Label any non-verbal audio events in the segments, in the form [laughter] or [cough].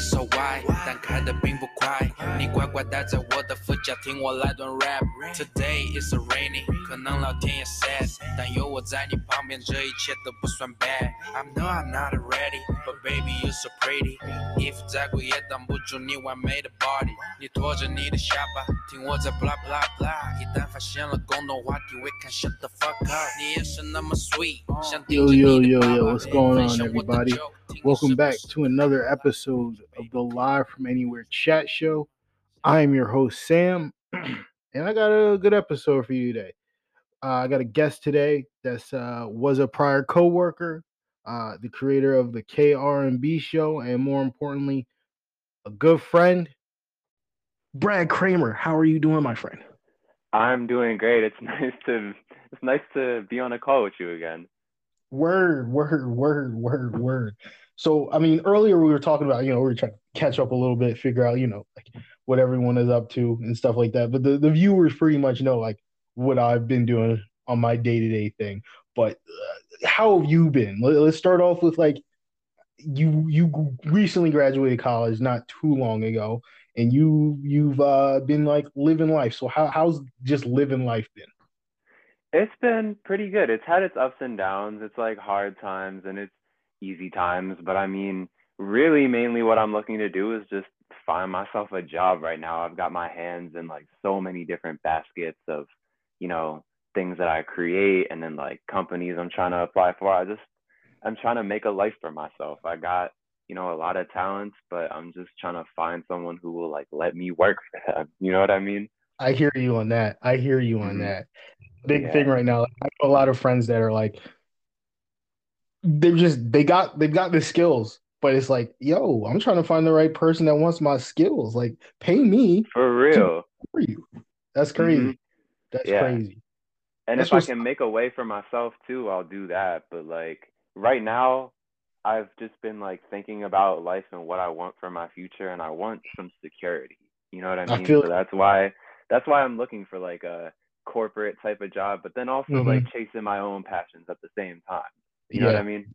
so why，但开的并不快。你乖乖待在我的副驾，听我来段 rap。Today is a rainy，可能老天也 sad，但有我在你旁边，这一切都不算 bad。I know I'm not ready，but baby you so pretty。衣服再贵也挡不住你完美的 body。你拖着你的下巴，听我在 blah blah blah。一旦发现了共同话题，we can shut the fuck up。你也是那么 sweet，想盯 Yo, 着 yo, 你的 yo, 爸 yo, 爸 what's 陪 going 分 on, 享我的 everybody? 酒听 Welcome 故 back 事 to another episode of the Live from Anywhere Chat Show. I am your host, Sam, [clears throat] and I got a good episode for you today. Uh, I got a guest today that's uh, was a prior coworker, uh, the creator of the KR&B show, and more importantly, a good friend. Brad Kramer, how are you doing, my friend? I'm doing great. It's [laughs] nice to it's nice to be on a call with you again. Word, word, word, word, word. So, I mean, earlier we were talking about, you know, we were trying to catch up a little bit, figure out, you know, like what everyone is up to and stuff like that. But the, the viewers pretty much know like what I've been doing on my day to day thing. But uh, how have you been? Let, let's start off with like you you recently graduated college not too long ago, and you you've uh, been like living life. So how how's just living life been? It's been pretty good. It's had its ups and downs. It's like hard times and it's easy times, but I mean, really mainly what I'm looking to do is just find myself a job right now. I've got my hands in like so many different baskets of, you know, things that I create and then like companies I'm trying to apply for. I just I'm trying to make a life for myself. I got, you know, a lot of talents, but I'm just trying to find someone who will like let me work for them. [laughs] You know what I mean? I hear you on that. I hear you on Mhm. that. Big Yeah. thing right now. I have a lot of friends that are like, they're just they got they've got the skills, but it's like, yo, I'm trying to find the right person that wants my skills. Like, pay me For real. for you. That's crazy. Mhm. That's Yeah. crazy. And That's if I can make a way for myself too, I'll do that. But like right now, I've just been like thinking about life and what I want for my future, and I want some security. You know what I I mean? feel- so that's why that's why I'm looking for like a corporate type of job, but then also Mhm. like chasing my own passions at the same time. You know what Yeah. I mean?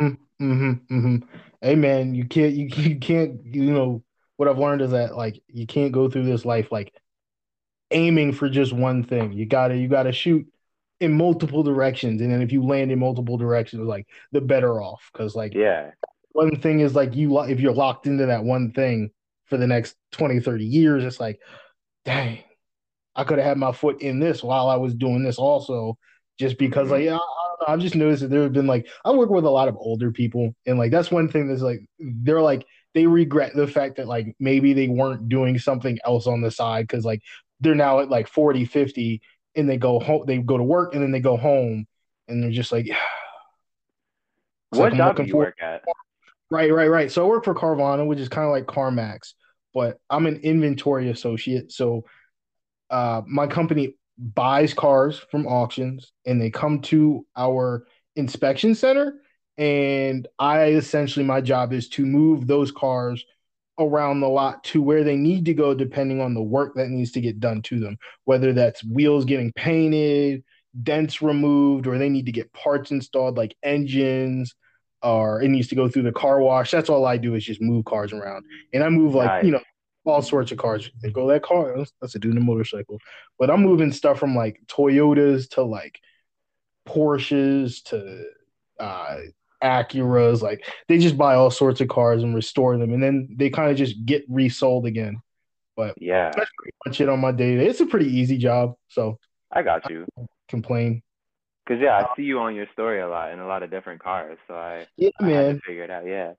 Mm-hmm, mm-hmm. Hey man, you can't you, [laughs] you can't you know what I've learned is that like you can't go through this life like aiming for just one thing. You gotta you gotta shoot in multiple directions, and then if you land in multiple directions, like the better off. Because like Yeah. one thing is like you if you're locked into that one thing for the next 20, 30 years, it's like, dang, I could have had my foot in this while I was doing this also. Just because, like, yeah, I, I don't know. I've just noticed that there have been like I work with a lot of older people, and like that's one thing that's like they're like they regret the fact that like maybe they weren't doing something else on the side because like they're now at like 40, 50, and they go home, they go to work, and then they go home, and they're just like, [sighs] What like job do you for- work at? Right, right, right. So I work for Carvana, which is kind of like CarMax, but I'm an inventory associate. So uh, my company buys cars from auctions and they come to our inspection center. And I essentially, my job is to move those cars around the lot to where they need to go, depending on the work that needs to get done to them, whether that's wheels getting painted, dents removed, or they need to get parts installed like engines or it needs to go through the car wash. That's all I do is just move cars around. And I move like, Nice. you know, all sorts of cars. They go that car, that's, that's a dude in a motorcycle. But I'm moving stuff from like Toyotas to like Porsches to uh Acuras. Like they just buy all sorts of cars and restore them and then they kind of just get resold again. But Yeah, that's pretty much it on my day. It's a pretty easy job, so I got you. complain. Cause yeah, I see you on your story a lot in a lot of different cars, so I, Yeah, I had man. to figure it out. Yeah.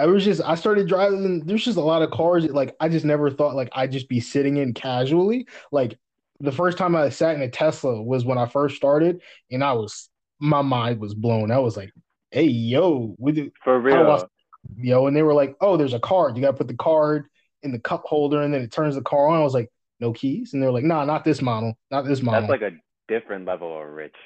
I was just I started driving and there's just a lot of cars that, like I just never thought like I'd just be sitting in casually. Like the first time I sat in a Tesla was when I first started and I was my mind was blown. I was like, hey yo, we do For real. yo, and they were like, oh, there's a card. You gotta put the card in the cup holder and then it turns the car on. I was like, no keys? And they're like, nah, not this model, not this model. That's like a different level of rich.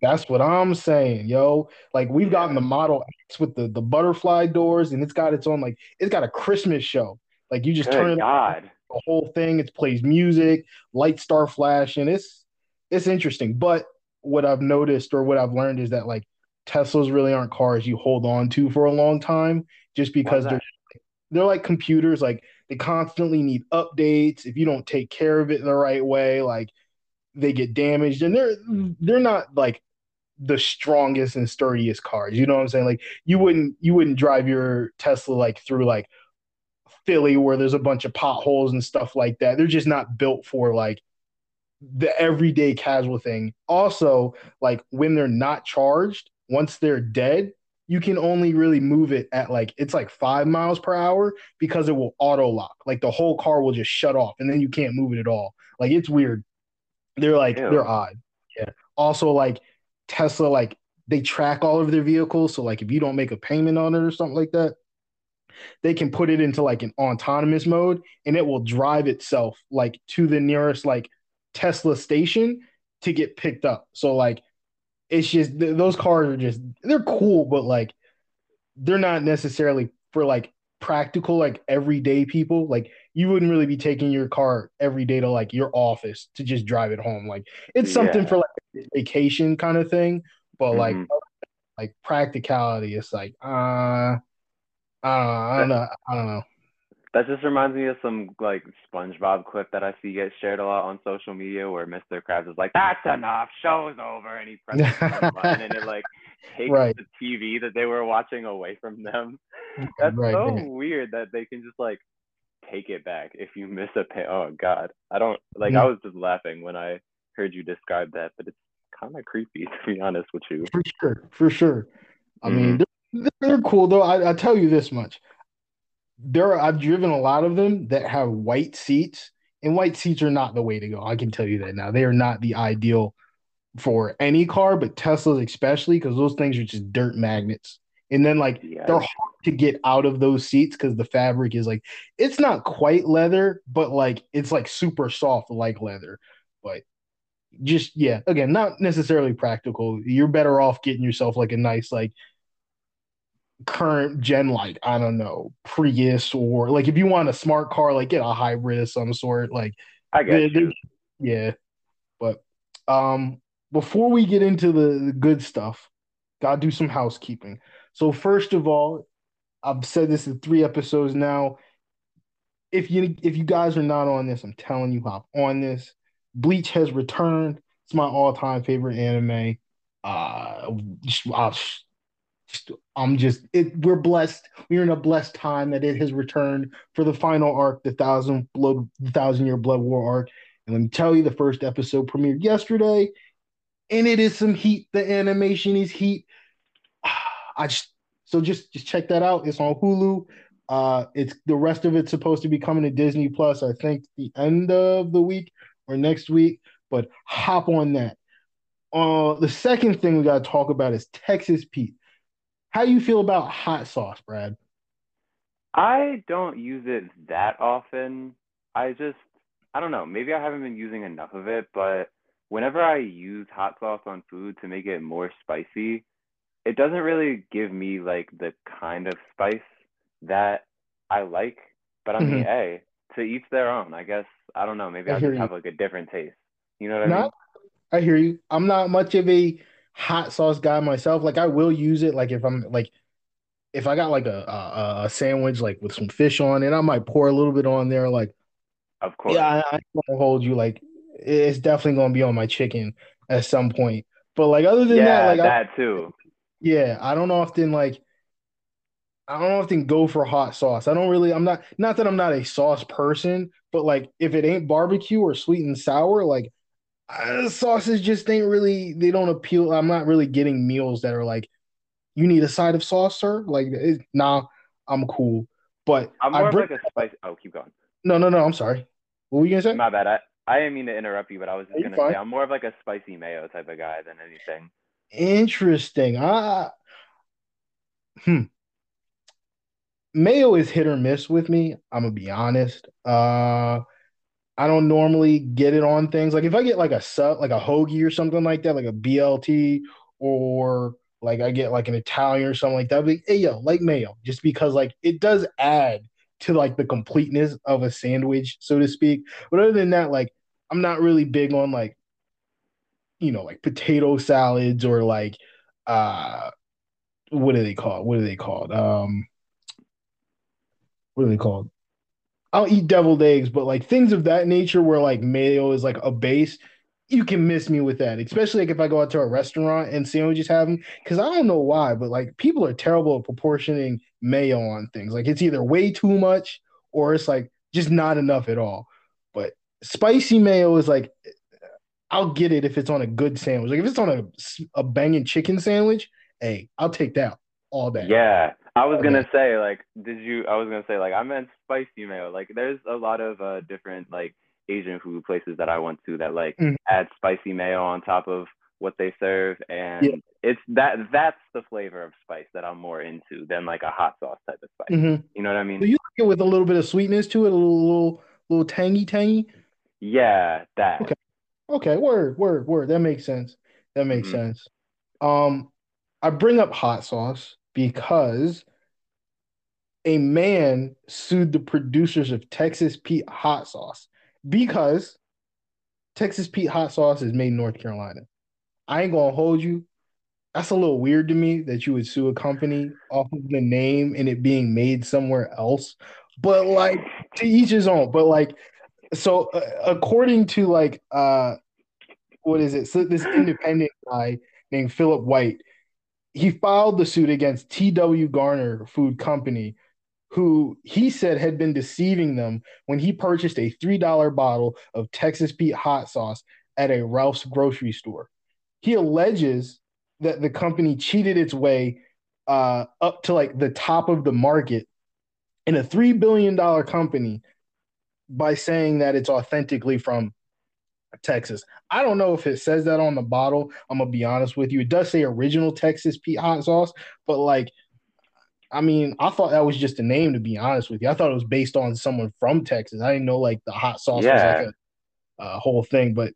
That's what I'm saying, yo. Like we've gotten the Model X with the the butterfly doors, and it's got its own like it's got a Christmas show. Like you just turn Good it God. the whole thing. It plays music, light star flash, and It's it's interesting. But what I've noticed or what I've learned is that like Teslas really aren't cars you hold on to for a long time, just because they're they're like computers, like they constantly need updates. If you don't take care of it the right way, like they get damaged, and they're they're not like the strongest and sturdiest cars. You know what I'm saying? Like you wouldn't you wouldn't drive your Tesla like through like Philly where there's a bunch of potholes and stuff like that. They're just not built for like the everyday casual thing. Also, like when they're not charged, once they're dead, you can only really move it at like it's like five miles per hour because it will auto lock. Like the whole car will just shut off and then you can't move it at all. Like it's weird. They're like Ew. they're odd. Yeah. Also, like Tesla, like they track all of their vehicles. So like if you don't make a payment on it or something like that, they can put it into like an autonomous mode and it will drive itself like to the nearest like Tesla station to get picked up. So like it's just those cars are just they're cool, but like they're not necessarily for like practical like everyday people. Like you wouldn't really be taking your car every day to like your office to just drive it home. Like it's something yeah. for like vacation kind of thing, but mm-hmm. like like practicality, it's like uh I don't know. I don't know. That just reminds me of some like SpongeBob clip that I see get shared a lot on social media where Mr. Krabs is like, "That's enough, show's over," and he presses the button and it like [laughs] takes right. the TV that they were watching away from them. [laughs] That's right, so weird that they can just like take it back if you miss a pay. Oh God, I don't like. Yeah. I was just laughing when I heard you describe that, but it's kind of creepy [laughs] to be honest with you. For sure, for sure. I mm-hmm. mean, they're, they're, cool though. I, I tell you this much: there are, I've driven a lot of them that have white seats, and white seats are not the way to go. I can tell you that now. They are not the ideal for any car, but Teslas especially, because those things are just dirt magnets. And then like they're hard to get out of those seats because the fabric is like it's not quite leather, but like it's like super soft like leather. But just yeah, again, not necessarily practical. You're better off getting yourself like a nice like current gen like I don't know Prius or like if you want a smart car like get a hybrid of some sort like I guess yeah but um before we get into the, the good stuff gotta do some housekeeping so first of all I've said this in three episodes now if you if you guys are not on this I'm telling you hop on this Bleach has returned it's my all-time favorite anime uh I'm just it. We're blessed. We're in a blessed time that it has returned for the final arc, the thousand blood, the thousand year blood war arc. And let me tell you, the first episode premiered yesterday, and it is some heat. The animation is heat. I just so just just check that out. It's on Hulu. Uh, it's the rest of it's supposed to be coming to Disney Plus. I think the end of the week or next week. But hop on that. Uh, the second thing we got to talk about is Texas Pete. How you feel about hot sauce, Brad? I don't use it that often. I just I don't know, maybe I haven't been using enough of it, but whenever I use hot sauce on food to make it more spicy, it doesn't really give me like the kind of spice that I like. But I mean, mm-hmm. hey, to each their own. I guess I don't know. Maybe I, I just you. have like a different taste. You know what I mean? I hear you. I'm not much of a hot sauce guy myself. Like I will use it. Like if I'm like if I got like a, a, a sandwich like with some fish on it, I might pour a little bit on there. Like, of course, yeah, I, I won't hold you. Like it's definitely gonna be on my chicken at some point. But like other than yeah, that, like that I, too. Yeah, I don't often like. I don't often go for hot sauce. I don't really. I'm not. Not that I'm not a sauce person, but like if it ain't barbecue or sweet and sour, like uh, sauces just ain't really they don't appeal. I'm not really getting meals that are like, you need a side of sauce, sir. Like, it, nah, I'm cool. But I'm more bring, like a spice. Oh, keep going. No, no, no. I'm sorry. What were you gonna say? My bad. I, I didn't mean to interrupt you, but I was just gonna fine. say I'm more of like a spicy mayo type of guy than anything. Interesting. Ah, hmm. Mayo is hit or miss with me. I'm gonna be honest. Uh I don't normally get it on things. Like if I get like a sub, like a hoagie or something like that, like a BLT, or like I get like an Italian or something like that. I'll be, hey yo, like mayo, just because like it does add to like the completeness of a sandwich, so to speak. But other than that, like I'm not really big on like, you know, like potato salads or like uh what are they called? What are they called? Um what are they called? I'll eat deviled eggs, but like things of that nature where like mayo is like a base, you can miss me with that. Especially like if I go out to a restaurant and sandwiches have them. Cause I don't know why, but like people are terrible at proportioning mayo on things. Like it's either way too much or it's like just not enough at all. But spicy mayo is like I'll get it if it's on a good sandwich. Like if it's on a a banging chicken sandwich, hey, I'll take that all day. Yeah, I was gonna say like, did you? I was gonna say like, I meant spicy mayo. Like, there's a lot of uh, different like Asian food places that I went to that like Mhm. add spicy mayo on top of what they serve, and Yeah. it's that that's the flavor of spice that I'm more into than like a hot sauce type of spice. Mhm. You know what I mean? So you like it with a little bit of sweetness to it, a little little, little tangy, tangy. yeah, that. Okay. Okay, word, word, word. That makes sense. That makes Mhm. sense. Um, I bring up hot sauce because a man sued the producers of Texas Pete hot sauce because Texas Pete hot sauce is made in North Carolina. I ain't gonna hold you. That's a little weird to me that you would sue a company off of the name and it being made somewhere else. But like to each his own. But like so uh, according to like uh what is it? So this independent guy named philip white he filed the suit against tw garner food company who he said had been deceiving them when he purchased a $3 bottle of texas pete hot sauce at a ralph's grocery store. He alleges that the company cheated its way uh, up to like the top of the market in a $3 billion company by saying that it's authentically from Texas. I don't know if it says that on the bottle. I'm gonna be honest with you. It does say original Texas Pete hot sauce, but like, I mean, I thought that was just a name. To be honest with you, I thought it was based on someone from Texas. I didn't know like the hot sauce Yeah. was like a, a whole thing. But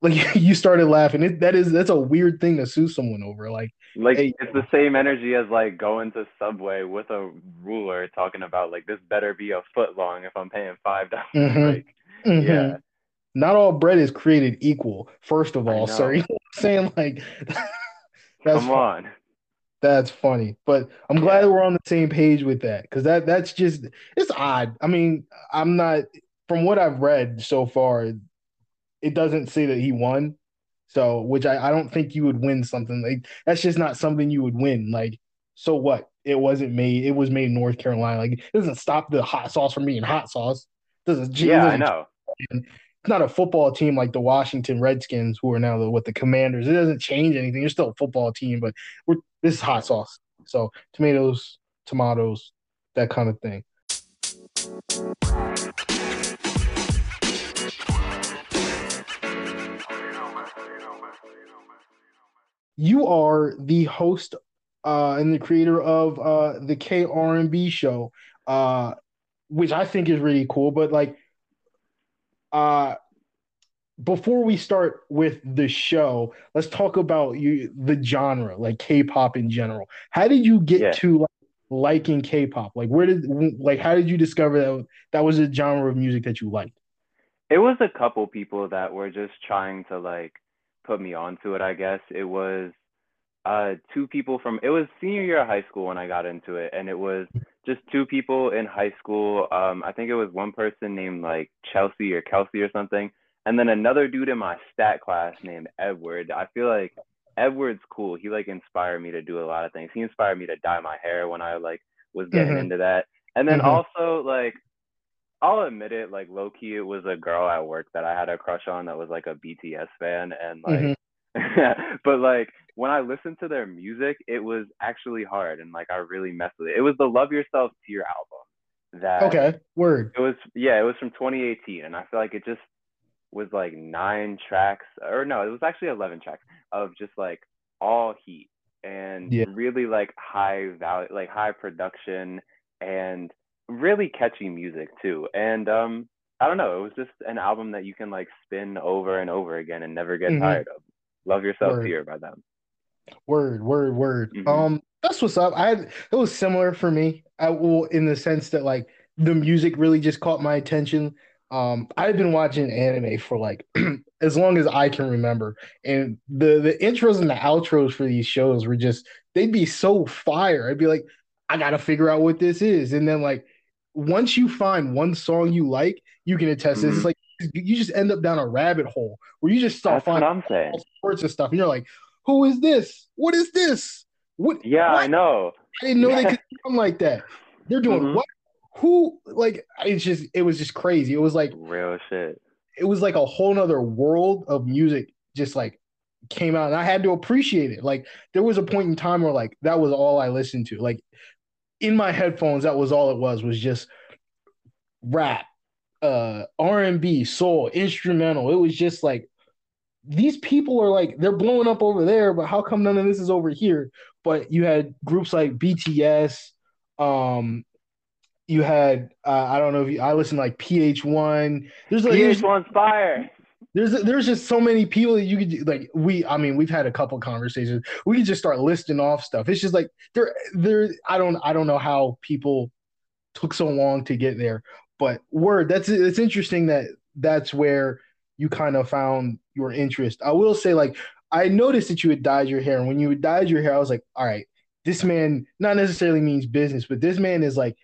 like, [laughs] you started laughing. It, that is that's a weird thing to sue someone over. Like, Like Hey. it's the same energy as like going to Subway with a ruler talking about like this better be a foot long if I'm paying five dollars. [laughs] Mhm. Like mhm. yeah. not all bread is created equal. First of all, sir, [laughs] you know I'm saying? Like, [laughs] that's Come on. That's funny, but I'm glad Yeah. we're on the same page with that because that that's just it's odd. I mean, I'm not from what I've read so far, it doesn't say that he won. So, which I, I don't think you would win something like that's just not something you would win. Like, so what? It wasn't made. It was made in North Carolina. Like, it doesn't stop the hot sauce from being hot sauce. doesn't Yeah, I doesn't know. it's not a football team like the Washington Redskins, who are now the, with the Commanders. It doesn't change anything. You're still a football team, but we're, this is hot sauce. So tomatoes, tomatoes, that kind of thing. You are the host uh, and the creator of uh, the KRB show, uh, which I think is really cool. But like, uh, before we start with the show, let's talk about you the genre, like K-pop in general. How did you get Yeah. to like, liking K-pop? Like, where did like how did you discover that that was a genre of music that you liked? It was a couple people that were just trying to like put me onto it, I guess. It was uh two people from it was senior year of high school when I got into it and it was just two people in high school. Um I think it was one person named like Chelsea or Kelsey or something and then another dude in my stat class named Edward. I feel like Edward's cool. He like inspired me to do a lot of things. He inspired me to dye my hair when I like was getting Mhm. into that. And then Mhm. also like I'll admit it, like low key, it was a girl at work that I had a crush on that was like a BTS fan, and like, Mhm. [laughs] but like when I listened to their music, it was actually hard, and like I really messed with it. It was the Love Yourself Tear album that Okay, word. it was yeah, it was from 2018, and I feel like it just was like nine tracks, or no, it was actually 11 tracks of just like all heat and Yeah. really like high value, like high production and really catchy music too. And um, I don't know, it was just an album that you can like spin over and over again and never get Mhm. tired of. Love Yourself Word. Here by them. Word, word, word. Mhm. Um, that's what's up. I had it was similar for me. I will in the sense that like the music really just caught my attention. Um, I've been watching anime for like [clears throat] as long as I can remember, and the the intros and the outros for these shows were just they'd be so fire. I'd be like, I gotta figure out what this is, and then like once you find one song you like, you can attest mm-hmm. this. It's Mm-hmm. like you just end up down a rabbit hole where you just start That's finding I'm saying. all sorts of stuff, and you're like, "Who is this? What is this? What? Yeah, what? I know. I didn't know they [laughs] could sound like that. They're doing Mhm. what? Who? Like it's just it was just crazy. It was like Real shit. it was like a whole nother world of music just like came out and I had to appreciate it. Like there was a point in time where like that was all I listened to. Like in my headphones, that was all it was, was just rap, uh R&B, soul, instrumental. It was just like these people are like they're blowing up over there, but how come none of this is over here? But you had groups like BTS, um, you had uh, I don't know if you, I listened to like PH1. There's like there's, PH1's fire. There's there's just so many people that you could like we I mean we've had a couple conversations. We could just start listing off stuff. It's just like there there I don't I don't know how people took so long to get there. But word that's it's interesting that that's where you kind of found your interest. I will say like I noticed that you had dyed your hair and when you dyed your hair I was like all right this man not necessarily means business but this man is like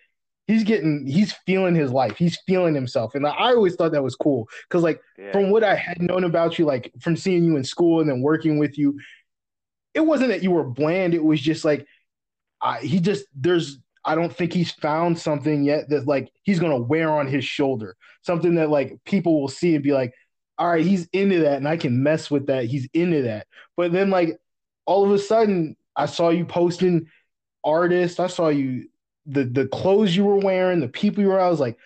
he's getting he's feeling his life. He's feeling himself. And i always thought that was cool. Because like Yeah. from what i had known about you like from seeing you in school and then working with you it wasn't that you were bland. It was just like I, he just there's i don't think he's found something yet that like he's gonna wear on his shoulder. Something that like people will see and be like all right he's into that and i can mess with that. He's into that. But then like all of a sudden i saw you posting artists. I saw you the the clothes you were wearing the people you were i was like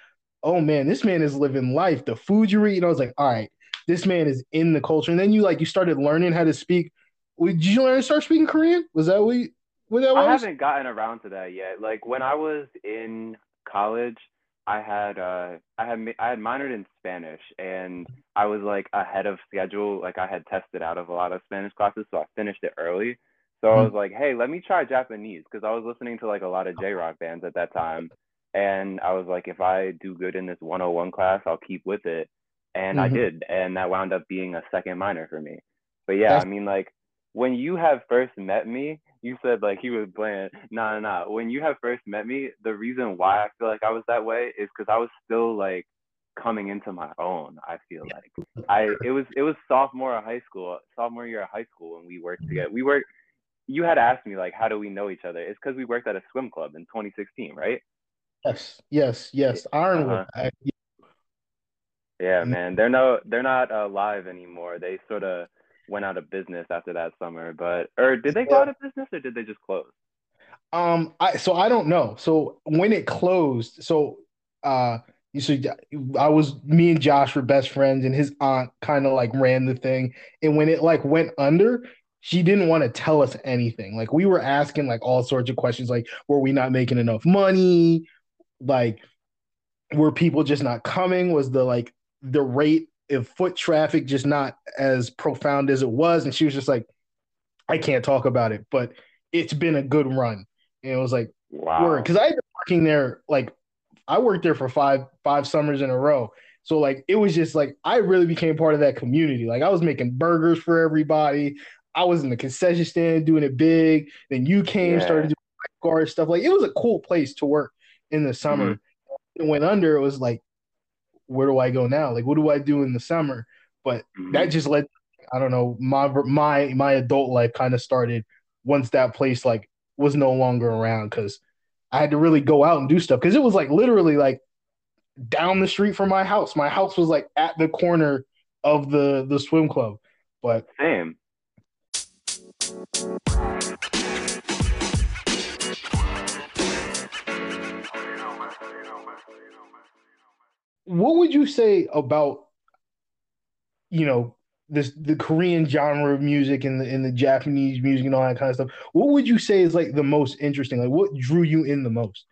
oh man this man is living life the food you're eating i was like all right this man is in the culture and then you like you started learning how to speak did you learn to start speaking korean was that what, you, what that was? I haven't gotten around to that yet. Like when I was in college, I had uh I had I had minored in Spanish and I was like ahead of schedule. Like I had tested out of a lot of Spanish classes, so I finished it early. So I Mhm. was like, hey, let me try Japanese because I was listening to like a lot of J rock bands at that time, and I was like, if I do good in this 101 class, I'll keep with it, and I Mhm. did, and that wound up being a second minor for me. But yeah, That's- I mean like when you have first met me, you said like he was bland. Nah, nah, nah. When you have first met me, the reason why I feel like I was that way is because I was still like coming into my own. I feel like I it was it was sophomore of high school, sophomore year of high school when we worked together. We worked. You had asked me like, how do we know each other? It's because we worked at a swim club in 2016, right? yes yes yes ironwood Uh-huh. Yeah, man. They're no, they're not uh, live anymore. They sort of went out of business after that summer. But or did they go out of business or did they just close? Um, I so I don't know. So when it closed, so uh, you so I was me and Josh were best friends, and his aunt kind of like ran the thing. And when it like went under, she didn't want to tell us anything. Like we were asking like all sorts of questions, like were we not making enough money? Like were people just not coming? Was the like the rate of foot traffic just not as profound as it was? And she was just like, I can't talk about it, but it's been a good run. And it was like, Wow. Because I had been working there, like, I worked there for five five summers in a row. So like, it was just like I really became part of that community. Like, I was making burgers for everybody. I was in the concession stand doing it big. Then you came, Yeah. started doing my guard stuff. Like, it was a cool place to work in the summer. It went under. It was like, where do I go now? Like, what do I do in the summer? But Mhm. that just led i don't know my my my adult life kind of started once that place like was no longer around because i had to really go out and do stuff because it was like literally like down the street from my house my house was like at the corner of the the swim club but Same. What would you say about you know this the korean genre of music and the and the japanese music and all that kind of stuff? What would you say is like the most interesting? Like what drew you in the most?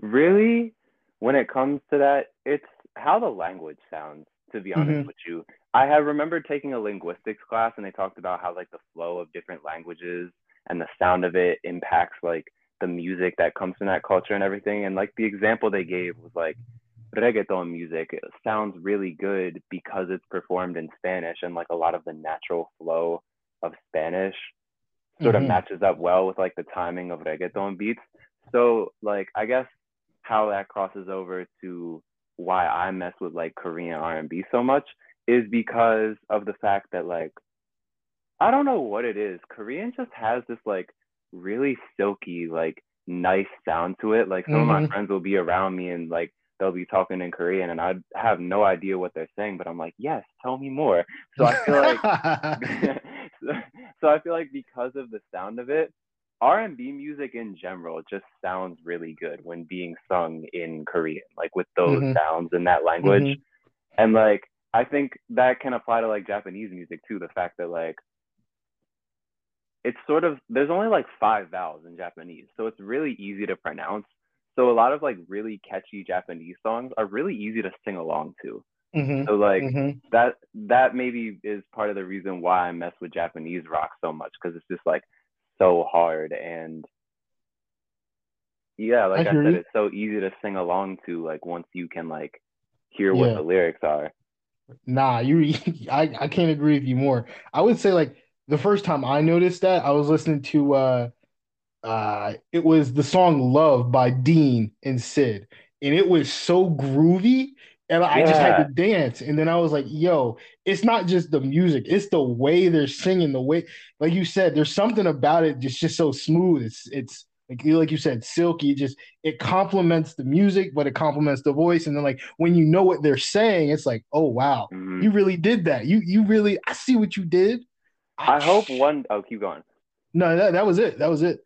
Really, when it comes to that, it's how the language sounds, to be honest Mhm. with you. I have remembered taking a linguistics class and they talked about how like the flow of different languages and the sound of it impacts like the music that comes from that culture and everything. And like the example they gave was like reggaeton music it sounds really good because it's performed in Spanish and like a lot of the natural flow of Spanish sort of Mhm. matches up well with like the timing of reggaeton beats. So like I guess how that crosses over to why I mess with like Korean R&B so much is because of the fact that like I don't know what it is. Korean just has this like really silky, like nice sound to it. Like some of my Mhm. friends will be around me and like they'll be talking in Korean and I have no idea what they're saying, but I'm like, yes, tell me more. So I feel like [laughs] [laughs] so I feel like because of the sound of it, R&B music in general just sounds really good when being sung in Korean, like with those Mhm. sounds in that language. Mhm. And like I think that can apply to like Japanese music too, the fact that like it's sort of there's only like five vowels in Japanese, so it's really easy to pronounce. So a lot of like really catchy Japanese songs are really easy to sing along to. Mhm. So like Mhm. that that maybe is part of the reason why I mess with Japanese rock so much because it's just like so hard and yeah, like I, hear said, you. it's so easy to sing along to like once you can like hear what the lyrics are. Nah, you [laughs] I, I can't agree with you more. I would say like the first time I noticed that I was listening to uh uh it was the song Love by Dean and Syd and it was so groovy and I just had to dance and then I was like, yo, it's not just the music, it's the way they're singing, the way like you said, there's something about it just just so smooth. It's it's like you like you said, silky, it just it complements the music, but it complements the voice and then like when you know what they're saying, it's like, oh wow. Mhm. You really did that. You you really I see what you did. I hope one oh keep going. No, that, that was it. That was it.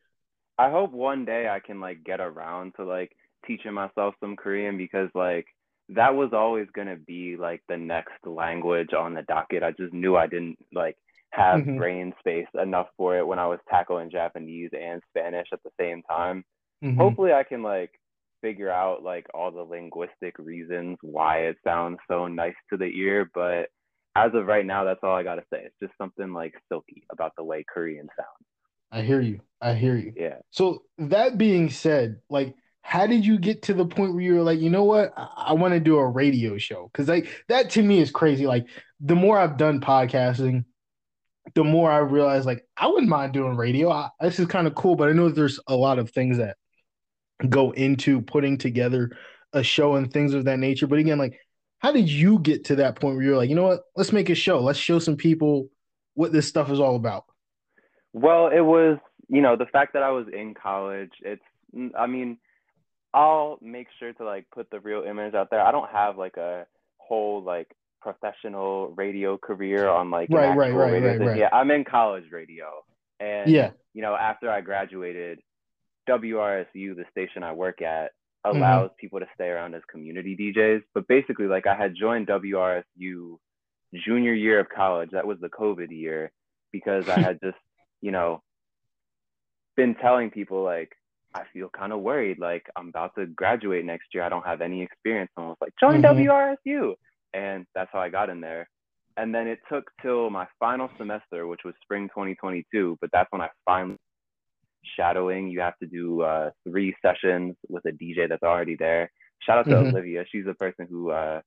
I hope one day I can like get around to like teaching myself some Korean because like that was always gonna be like the next language on the docket. I just knew I didn't like have Mhm. brain space enough for it when I was tackling Japanese and Spanish at the same time. Mhm. Hopefully I can like figure out like all the linguistic reasons why it sounds so nice to the ear, but as of right now, that's all I gotta say. It's just something like silky about the way Korean sounds. I hear you. I hear you. Yeah. So that being said, like, how did you get to the point where you were like, you know what, I, I want to do a radio show? Because like that to me is crazy. Like the more I've done podcasting, the more I realize like I wouldn't mind doing radio. I, this is kind of cool, but I know there's a lot of things that go into putting together a show and things of that nature. But again, like, how did you get to that point where you're like, you know what, let's make a show. Let's show some people what this stuff is all about. Well, it was, you know, the fact that I was in college, it's, I mean, I'll make sure to like put the real image out there. I don't have like a whole like professional radio career on like Right, right, right, radio right, right. Yeah, I'm in college radio. And, Yeah. you know, after I graduated, WRSU, the station I work at, Mm-hmm. allows people to stay around as community DJs. But basically, like I had joined WRSU junior year of college. That was the COVID year because I [laughs] had just, you know, been telling people like I feel kind of worried. Like I'm about to graduate next year. I don't have any experience. Someone was like, join Mhm. WRSU, and that's how I got in there. And then it took till my final semester, which was spring 2022. But that's when I finally shadowing. You have to do uh, three sessions with a DJ that's already there. Shout out to Mhm. Olivia. She's the person who uh,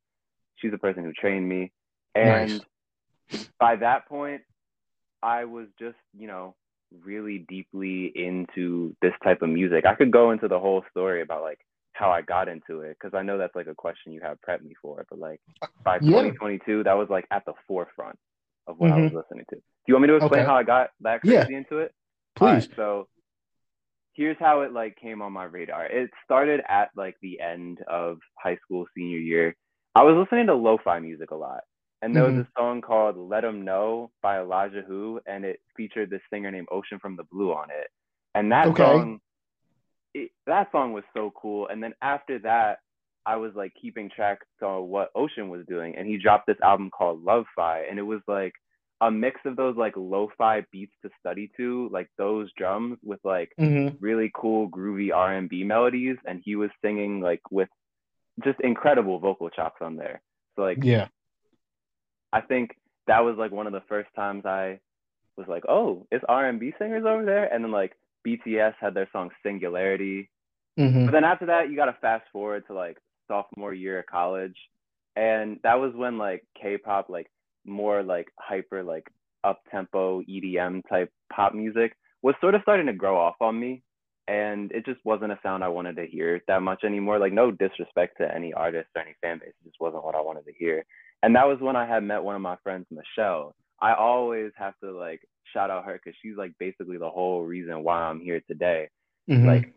she's the person who trained me. And by that point, I was just you know really deeply into this type of music. I could go into the whole story about like how I got into it because I know that's like a question you have prepped me for. But like by Yeah. 2022, that was like at the forefront of what I mm-hmm. was listening to. Do you want me to explain Okay. how I got that Yeah. into it? Please. right, so here's how it like came on my radar. It started at like the end of high school senior year. I was listening to lo-fi music a lot. And there Mhm. was a song called Let 'em Know by Elijah Who and it featured this singer named Ocean from the Blue on it. And that Okay. song it, that song was so cool. And then after that, I was like keeping track of what Ocean was doing, and he dropped this album called Love Fi, and it was like a mix of those like lo-fi beats to study to, like those drums with like Mhm. really cool groovy R&B melodies, and he was singing like with just incredible vocal chops on there. So like Yeah. I think that was like one of the first times I was like, oh, it's R&B singers over there, and then like BTS had their song Singularity, Mhm. but then after that, you got to fast forward to like sophomore year of college, and that was when like K-pop, like more like hyper like up tempo EDM type pop music was sort of starting to grow off on me. and it just wasn't a sound I wanted to hear that much anymore. Like no disrespect to any artist or any fan base, it just wasn't what I wanted to hear. And that was when I had met one of my friends, Michelle. I always have to like shout out her because she's like basically the whole reason why I'm here today. Mm-hmm. Like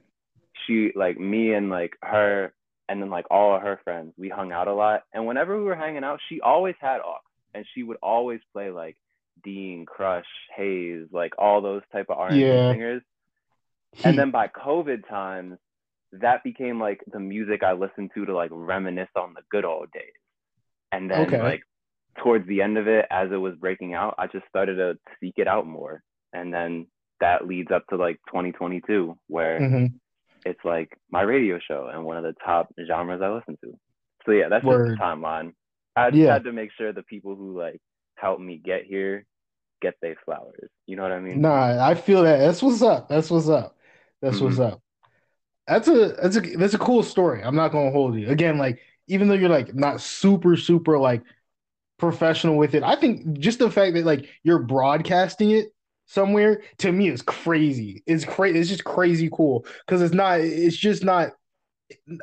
she, like me and like her, and then like all of her friends, we hung out a lot. And whenever we were hanging out, she always had aux, and she would always play like Dean, Crush, Heize, like all those type of R&B yeah. singers. And then by COVID times, that became like the music I listened to to like reminisce on the good old days. And then okay. like towards the end of it, as it was breaking out, I just started to seek it out more. And then that leads up to like 2022, where mm-hmm. it's like my radio show and one of the top genres I listen to. So yeah, that's Word. just the timeline. I just yeah. had to make sure the people who like helped me get here get their flowers. You know what I mean? Nah, I feel that. That's what's up. That's what's up. That's mm-hmm. what's up. That's a that's a that's a cool story. I'm not gonna hold you. Again, like even though you're like not super super like professional with it, I think just the fact that like you're broadcasting it somewhere to me is crazy. It's crazy. It's just crazy cool because it's not. It's just not.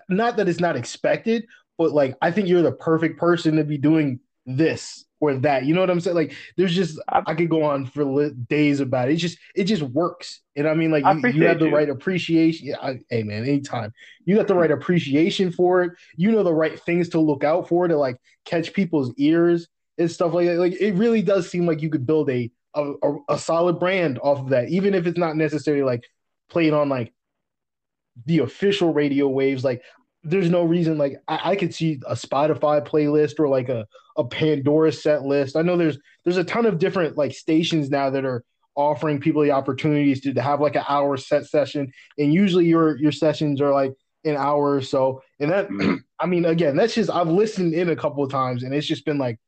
Not that it's not expected, but like I think you're the perfect person to be doing this or that. You know what I'm saying? Like there's just I could go on for days about it. It just it just works. And I mean like you, you, have the you. right appreciation. Yeah, I, hey man, anytime. You got the right appreciation for it. You know the right things to look out for to like catch people's ears and stuff like that. Like it really does seem like you could build a a, a, a solid brand off of that, even if it's not necessarily like played on like the official radio waves. Like there's no reason like I, I, could see a Spotify playlist or like a, a Pandora set list. I know there's there's a ton of different like stations now that are offering people the opportunities to, to have like an hour set session. And usually your your sessions are like an hour or so. And that mm-hmm. [clears throat] I mean again, that's just I've listened in a couple of times and it's just been like,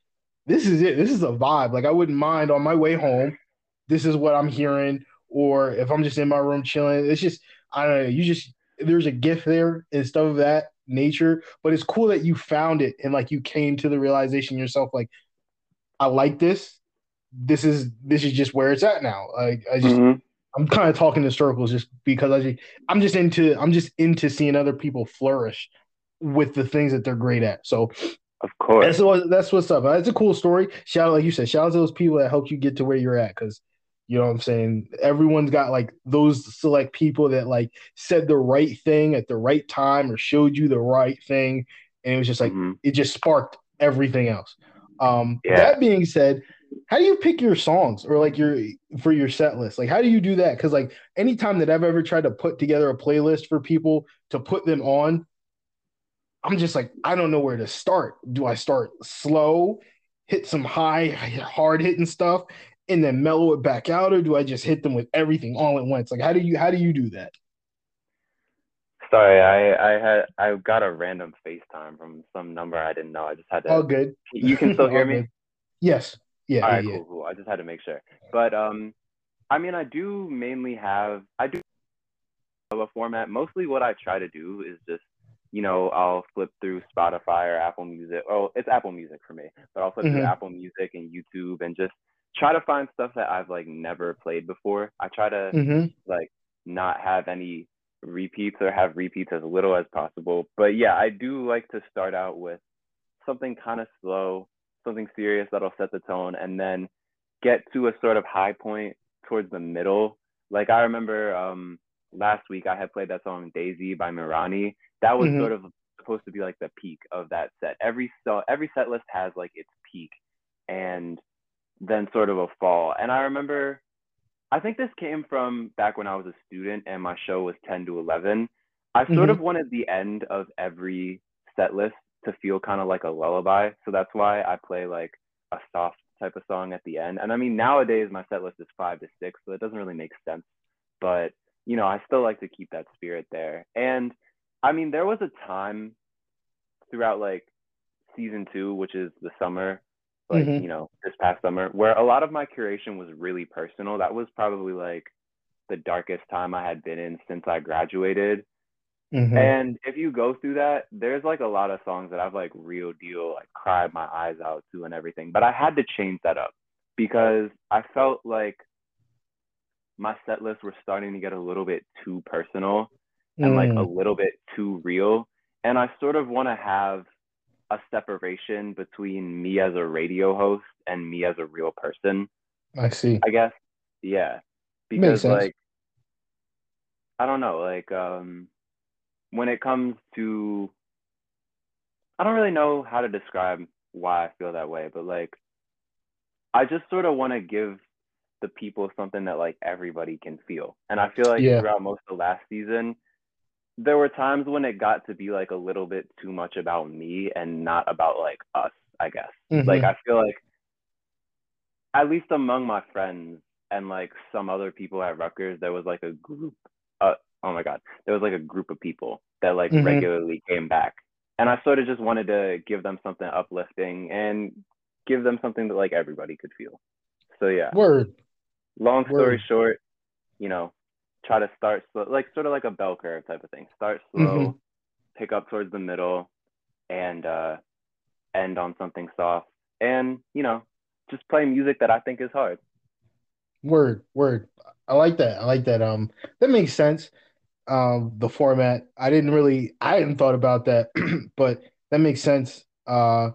this is it. This is a vibe. Like I wouldn't mind on my way home. This is what I'm hearing. Or if I'm just in my room chilling, it's just I don't know. You just there's a gift there and stuff of that nature. But it's cool that you found it and like you came to the realization yourself, like, I like this. This is this is just where it's at now. Like I just mm-hmm. I'm kind of talking in circles just because I just, I'm just into I'm just into seeing other people flourish with the things that they're great at. So of course. That's what that's what's up. It's a cool story. Shout out, like you said, shout out to those people that helped you get to where you're at. Cause you know what I'm saying? Everyone's got like those select people that like said the right thing at the right time or showed you the right thing. And it was just like mm-hmm. it just sparked everything else. Um yeah. that being said, how do you pick your songs or like your for your set list? Like how do you do that? Because like anytime that I've ever tried to put together a playlist for people to put them on, I'm just like, I don't know where to start. Do I start slow, hit some high, hard hitting stuff? And then mellow it back out, or do I just hit them with everything all at once? Like, how do you how do you do that? Sorry, I I had I got a random FaceTime from some number I didn't know. I just had to. All good. You can still [laughs] hear me. Good. Yes. Yeah. All right. Yeah, cool. Cool. I just had to make sure. But um, I mean, I do mainly have I do have a format. Mostly, what I try to do is just you know, I'll flip through Spotify or Apple Music. Oh, it's Apple Music for me, but I'll flip mm-hmm. through Apple Music and YouTube and just try to find stuff that I've like never played before. I try to mm-hmm. like not have any repeats or have repeats as little as possible. But yeah, I do like to start out with something kind of slow, something serious that'll set the tone, and then get to a sort of high point towards the middle. Like I remember um, last week I had played that song Daisy by Mirani. That was mm-hmm. sort of supposed to be like the peak of that set. Every so every set list has like its peak. And then sort of a fall. And I remember, I think this came from back when I was a student and my show was 10 to 11. I sort mm-hmm. of wanted the end of every set list to feel kind of like a lullaby. So that's why I play like a soft type of song at the end. And I mean, nowadays my set list is five to six, so it doesn't really make sense. But, you know, I still like to keep that spirit there. And I mean, there was a time throughout like season two, which is the summer, like mm-hmm. you know this past summer where a lot of my curation was really personal that was probably like the darkest time i had been in since i graduated mm-hmm. and if you go through that there's like a lot of songs that i've like real deal like cried my eyes out to and everything but i had to change that up because i felt like my set lists were starting to get a little bit too personal and like a Mm, little bit too real. And I sort of want to have a separation between me as a radio host and me as a real person, I see. I guess. Yeah. Because like I don't know, like um when it comes to I don't really know how to describe why I feel that way, but like I just sort of want to give the people something that like everybody can feel. And I feel like Yeah. throughout most of last season, there were times when it got to be like a little bit too much about me and not about like us, I guess. Like Mhm. I feel like at least among my friends and like some other people at Rutgers, there was like a group uh oh my god, there was like a group of people that like Mhm. regularly came back. And I sort of just wanted to give them something uplifting and give them something that like everybody could feel. So yeah, Word. long story Word. short, you know, try to start slow, like sort of like a bell curve type of thing. Start slow, Mhm. pick up towards the middle, and uh, end on something soft. And you know, just play music that I think is hard. Word. Word. I like that. I like that. Um, that makes sense. Um, the format. I didn't really. I hadn't thought about that, [clears throat] but that makes sense. Uh,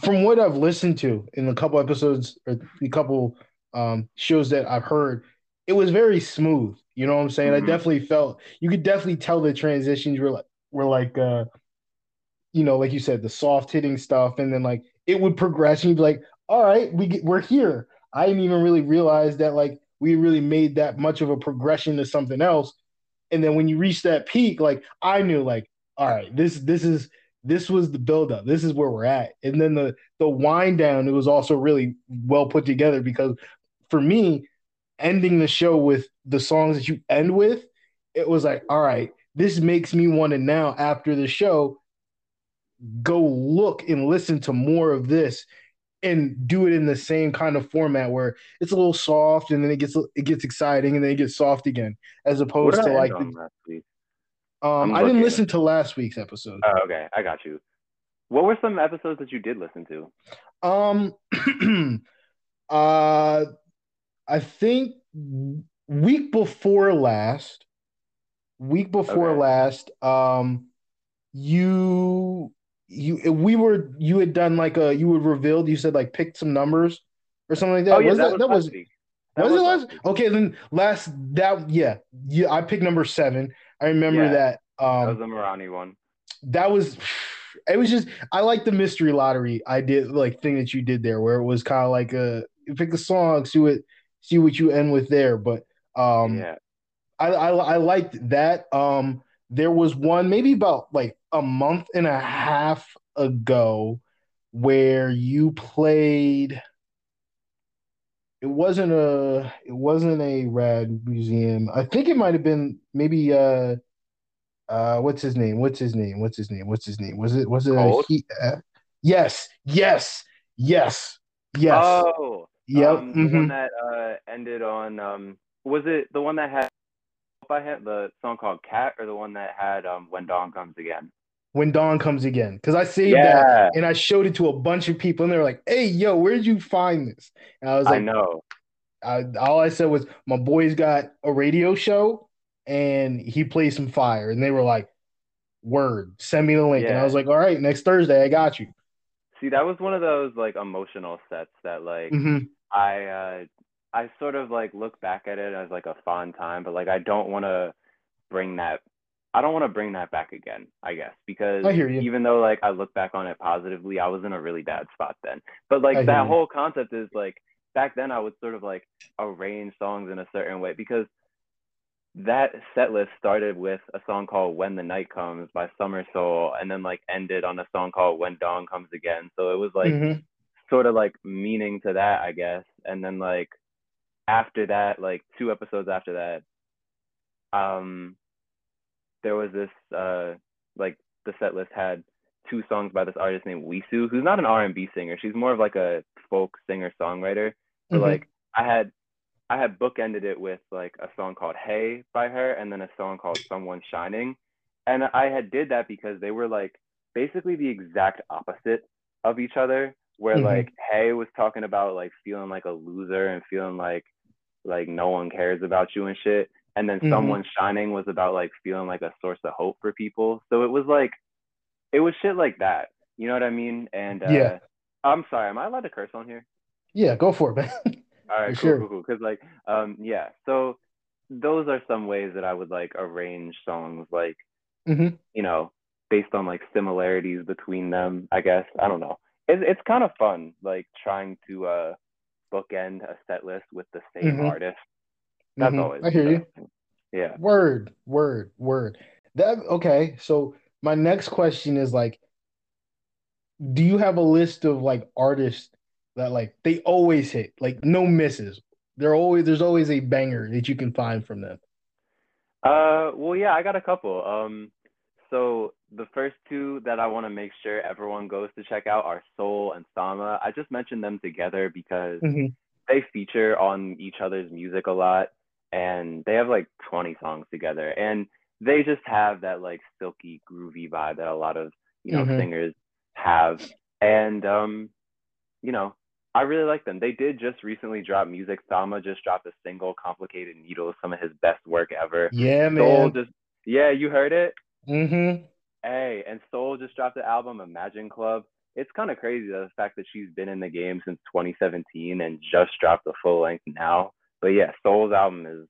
from what I've listened to in a couple episodes or a couple um shows that I've heard, it was very smooth. You know what I'm saying? I Mhm. definitely felt you could definitely tell the transitions were like were like uh you know, like you said, the soft hitting stuff, and then like it would progress, and you'd be like, all right, we get, we're here. I didn't even really realize that like we really made that much of a progression to something else. And then when you reach that peak, like I knew, like, all right, this this is this was the buildup. This is where we're at. And then the the wind down, it was also really well put together because for me, ending the show with the songs that you end with, it was like, all right, this makes me want to now after the show go look and listen to more of this and do it in the same kind of format where it's a little soft and then it gets it gets exciting and then it gets soft again as opposed to I like the, last week? um I'm didn't listen to last week's episode. Oh, okay, I got you. What were some episodes that you did listen to? Um [clears throat] uh I think week before last week before Okay. last um you you we were you had done like a you had revealed you said like picked some numbers or something like that oh yeah, was that, that was that was. That was it last week. okay then last that yeah yeah I picked number seven I remember Yeah. that That was um the Mirani one. that was it was just I like the mystery lottery I did like thing that you did there where it was kind of like a you pick a song see what see what you end with there but um yeah. I, I I liked that. Um, there was one maybe about like a month and a half ago where you played. It wasn't a it wasn't a rad museum. I think it might have been maybe uh uh what's his name? What's his name? What's his name? What's his name? Was it was it he? Uh, yes, yes, yes, yes. Oh. Yep. Um, the mhm. one that uh ended on um was it the one that had I had the song called Cat or the one that had um When Dawn Comes Again? when dawn comes again because i saved that and i showed it to a bunch of people and they were like hey yo where did you find this and i was like, I know. I, all i said was my boy's got a radio show and he plays some fire and they were like word send me the link and i was like all right next thursday i got you See, that was one of those like emotional sets that like hmm I uh I sort of like look back at it as like a fun time, but like I don't want to bring that I don't want to bring that back again, I guess, because I even though like I look back on it positively, I was in a really bad spot then. But like that you. whole concept is like back then I would sort of like arrange songs in a certain way because that set list started with a song called When the Night Comes by Summer Soul and then like ended on a song called When Dawn Comes Again. So it was like Mhm. Sort of like meaning to that, I guess. And then like after that, like two episodes after that, um, there was this uh like the set list had two songs by this artist named Wisu, who's not an R and B singer. She's more of like a folk singer songwriter. But Mhm. like I had I had bookended it with like a song called Hey by her and then a song called Someone Shining. And I had did that because they were like basically the exact opposite of each other. Where Mhm. like Hey was talking about like feeling like a loser and feeling like like no one cares about you and shit. And then Mhm. Someone Shining was about like feeling like a source of hope for people. So it was like, it was shit like that. You know what I mean? And uh, Yeah. I'm sorry, am I allowed to curse on here? Yeah, go for it, man. [laughs] All right, cool, sure. cool, cool. Because like, um, yeah. So those are some ways that I would like arrange songs, like Mhm. you know, based on like similarities between them. I guess I don't know. It's it's kind of fun, like trying to uh bookend a set list with the same Mhm. artist. That's Mhm. always. I hear you. Yeah. Word, word, word. That okay. So my next question is like, do you have a list of like artists that like they always hit, like no misses? They're always there's always a banger that you can find from them. Uh, well, yeah, I got a couple. Um, so the first two that I want to make sure everyone goes to check out are Sole and Thama. I just mentioned them together because Mhm. they feature on each other's music a lot, and they have like 20 songs together, and they just have that like silky, groovy vibe that a lot of you know Mhm. singers have, and um, you know. I really like them. They did just recently drop music. Thama just dropped a single, "Complicated Needles," some of his best work ever. Yeah, man. Sole just yeah, you heard it. Mm-hmm. Hey, and Sole just dropped the album Imagine Club. It's kind of crazy the fact that she's been in the game since 2017 and just dropped the full length now. But yeah, Sole's album is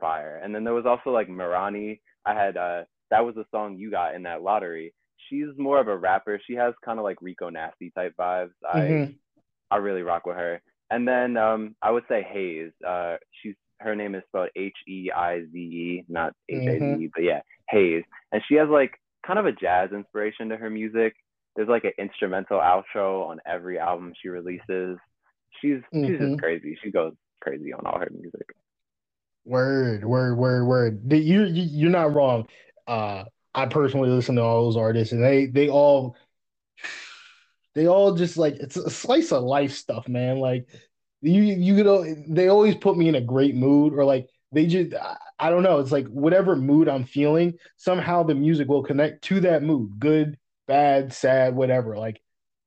fire. And then there was also like Mirani. I had uh that was the song you got in that lottery. She's more of a rapper. She has kind of like Rico Nasty type vibes. I Mhm. I really rock with her. And then um, I would say Heize. Uh, she's her name is spelled H E I Z E, not H A Z E, but yeah, Heize. And she has like kind of a jazz inspiration to her music. There's like an instrumental outro on every album she releases. She's she's Mhm. just crazy. She goes crazy on all her music. Word, word, word, word. You, you you're not wrong. Uh, I personally listen to all those artists, and they they all they all just like it's a slice of life stuff, man. Like you you know they always put me in a great mood, or like they just I, don't know. It's like whatever mood I'm feeling, somehow the music will connect to that mood, good, bad, sad, whatever. Like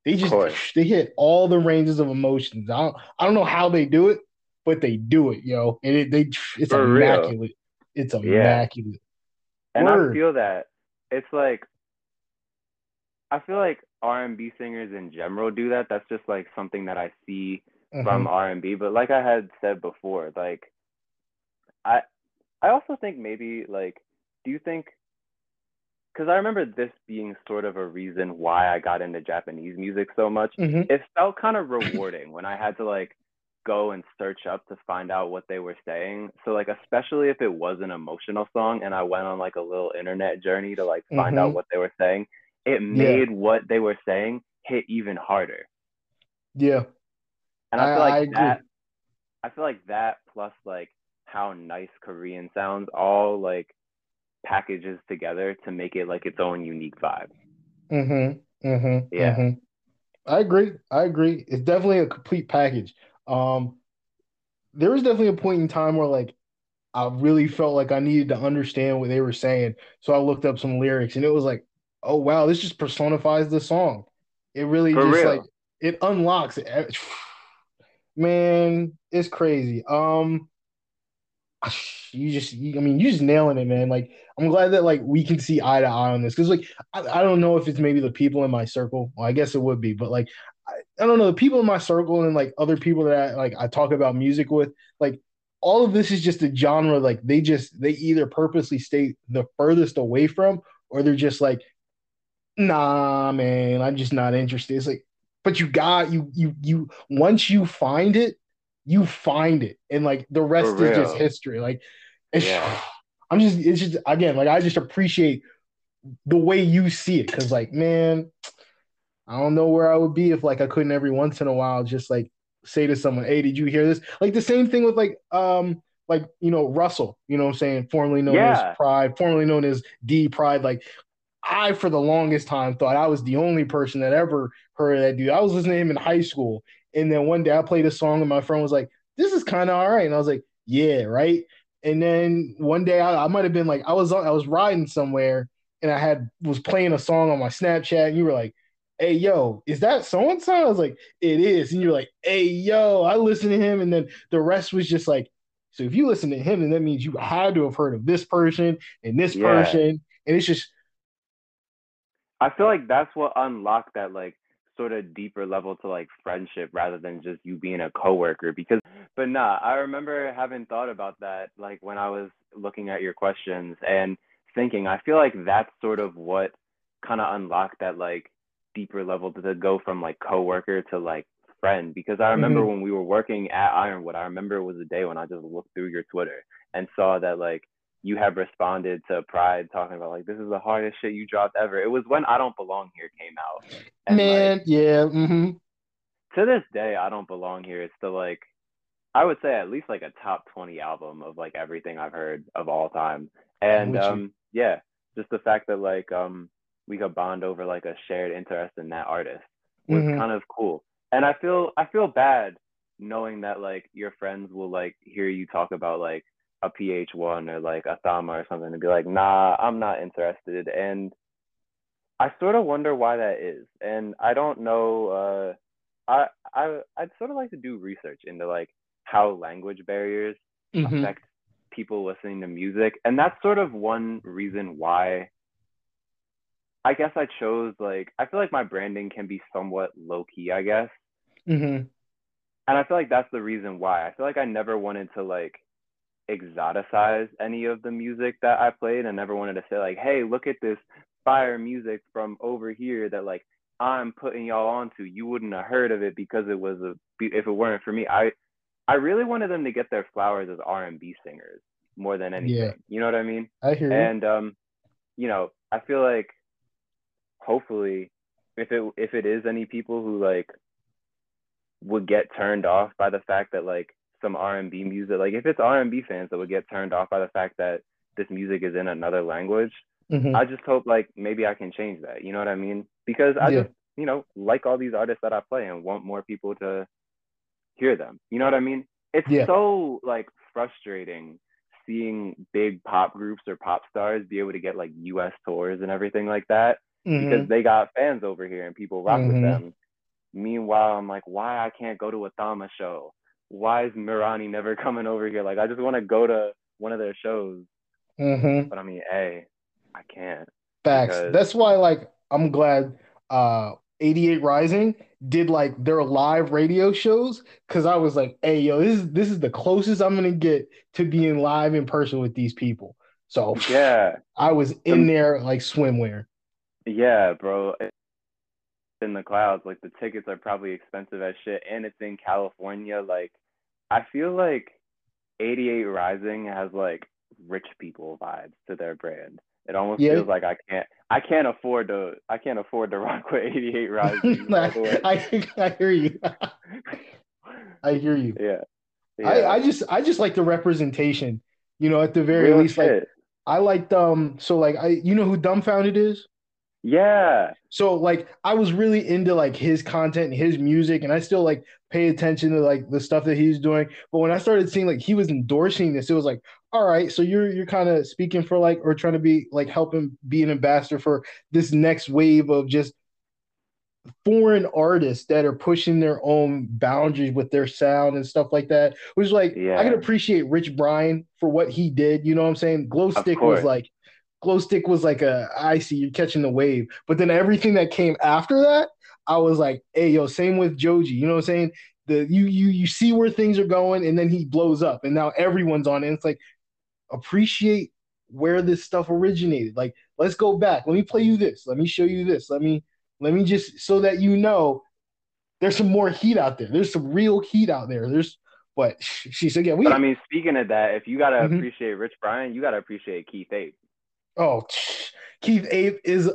they just they hit all the ranges of emotions. I don't I don't know how they do it, but they do it, yo. And it, they it's For real. immaculate. It's Yeah. immaculate. And Word. I feel that it's like I feel like R&B singers in general do that. That's just like something that I see from Mhm. R&B. But like I had said before, like I I also think maybe like do you think because I remember this being sort of a reason why I got into Japanese music so much. Mhm. It felt kind of rewarding when I had to like go and search up to find out what they were saying. So like especially if it was an emotional song and I went on like a little internet journey to like find out Mhm. what they were saying, it made what they were saying hit even harder. Yeah. And I I- feel like I that I feel like that plus like how nice Korean sounds all like packages together to make it like its own unique vibe. Mm-hmm. Mm-hmm. Yeah. mhm. I agree. I agree. It's definitely a complete package. Um, there was definitely a point in time where like I really felt like I needed to understand what they were saying. So I looked up some lyrics and it was like, oh wow, this just personifies the song. It really For just real. like it unlocks it. [sighs] Man, it's crazy. Um you just you, I mean you just nailing it, man. Like I'm glad that like we can see eye to eye on this because like I, I don't know if it's maybe the people in my circle. Well, I guess it would be, but like I, I don't know the people in my circle and like other people that I like I talk about music with. Like all of this is just a genre like they just they either purposely stay the furthest away from or they're just like, nah, man, I'm just not interested. It's like, but you got you you you once you find it, you find it, and like the rest is just history. Like, it's, Yeah. [sighs] I'm just it's just again like I just appreciate the way you see it because like man, I don't know where I would be if like I couldn't every once in a while just like say to someone, hey, did you hear this? Like the same thing with like um like you know Russell, you know what I'm saying, formerly known Yeah. as Pride, formerly known as D Pride, like. I, for the longest time, thought I was the only person that ever heard of that dude. I was listening to him in high school, and then one day I played a song, and my friend was like, "This is kind of all right," and I was like, "Yeah, right." And then one day I, I might have been like, I was I was riding somewhere, and I had was playing a song on my Snapchat, and you were like, "Hey, yo, is that so and so?" I was like, "It is," and you're like, "Hey, yo," I listened to him, and then the rest was just like, So if you listen to him, then that means you had to have heard of this person and this Yeah. person, and it's just I feel like that's what unlocked that like sort of deeper level to like friendship rather than just you being a coworker because but nah, I remember having thought about that like when I was looking at your questions and thinking I feel like that's sort of what kind of unlocked that like deeper level to, to go from like coworker to like friend because I remember Mhm. when we were working at Ironwood, I remember it was a day when I just looked through your Twitter and saw that like you have responded to Pride talking about like this is the hardest shit you dropped ever. It was when I Don't Belong Here came out. And man, like yeah, hmm to this day, I Don't Belong Here is still like I would say at least like a top 20 album of like everything I've heard of all time. And you. um yeah, just the fact that like um we could bond over like a shared interest in that artist was Mhm. kind of cool. And I feel I feel bad knowing that like your friends will like hear you talk about like a PH1 or like a Thama or something to be like, nah, I'm not interested. And I sort of wonder why that is. And I don't know uh I I I'd sort of like to do research into like how language barriers Mhm. affect people listening to music. And that's sort of one reason why I guess I chose like I feel like my branding can be somewhat low key, I guess. Mhm. And I feel like that's the reason why. I feel like I never wanted to like exoticize any of the music that I played. I never wanted to say like, "Hey, look at this fire music from over here that like I'm putting y'all onto. You wouldn't have heard of it because it was a if it weren't for me." I I really wanted them to get their flowers as R&B singers more than anything. Yeah. You know what I mean? I hear you. And um, you know, I feel like hopefully if it if it is any people who like would get turned off by the fact that like some R&B music, like if it's R&B fans that would get turned off by the fact that this music is in another language, Mhm. I just hope like maybe I can change that. You know what I mean? Because I Yeah. just you know like all these artists that I play and want more people to hear them. You know what I mean? It's Yeah. so like frustrating seeing big pop groups or pop stars be able to get like US tours and everything like that because Mhm. they got fans over here and people rock Mhm. with them. Meanwhile, I'm like, why I can't go to a Thama show? Why is Mirani never [laughs] coming over here? Like, I just want to go to one of their shows, Mhm. but I mean, hey, I can't. Facts. because- That's why, like, I'm glad uh 88 Rising did like their live radio shows because I was like, hey, yo, this is this is the closest I'm gonna get to being live in person with these people. So Yeah, I was in there like swimwear. yeah, bro. In the clouds. Like the tickets are probably expensive as shit, and it's in California. Like, I feel like 88 Rising has like rich people vibes to their brand. It almost Yeah. feels like I can't I can't afford to I can't afford to [laughs] rock with 88 Rising. the way. [laughs] I, I hear you. [laughs] I hear you. yeah. I, Yeah. I just I just like the representation. You know, at the very Real least, like. I liked um so like I you know who Dumbfoundead is? Yeah. So like I was really into like his content and his music, and I still like pay attention to like the stuff that he's doing. But when I started seeing like he was endorsing this, it was like, all right, so you're you're kind of speaking for like or trying to be like helping be an ambassador for this next wave of just foreign artists that are pushing their own boundaries with their sound and stuff like that. Which like I Yeah. can appreciate Rich Brian for what he did. You know what I'm saying? Glow Stick was like glow stick was like a I see you're catching the wave. But then everything that came after that, I was like, hey yo, same with Joji. You know what I'm saying? The you you you see where things are going, and then he blows up, and now everyone's on it. It's like appreciate where this stuff originated. Like, let's go back. Let me play you this. Let me show you this. Let me let me just so that you know there's some more heat out there. There's some real heat out there. There's but she said, yeah, we But I mean, speaking of that, if you gotta Mhm. appreciate Rich Brian, you gotta appreciate Keith Ape. Oh Keith Ape is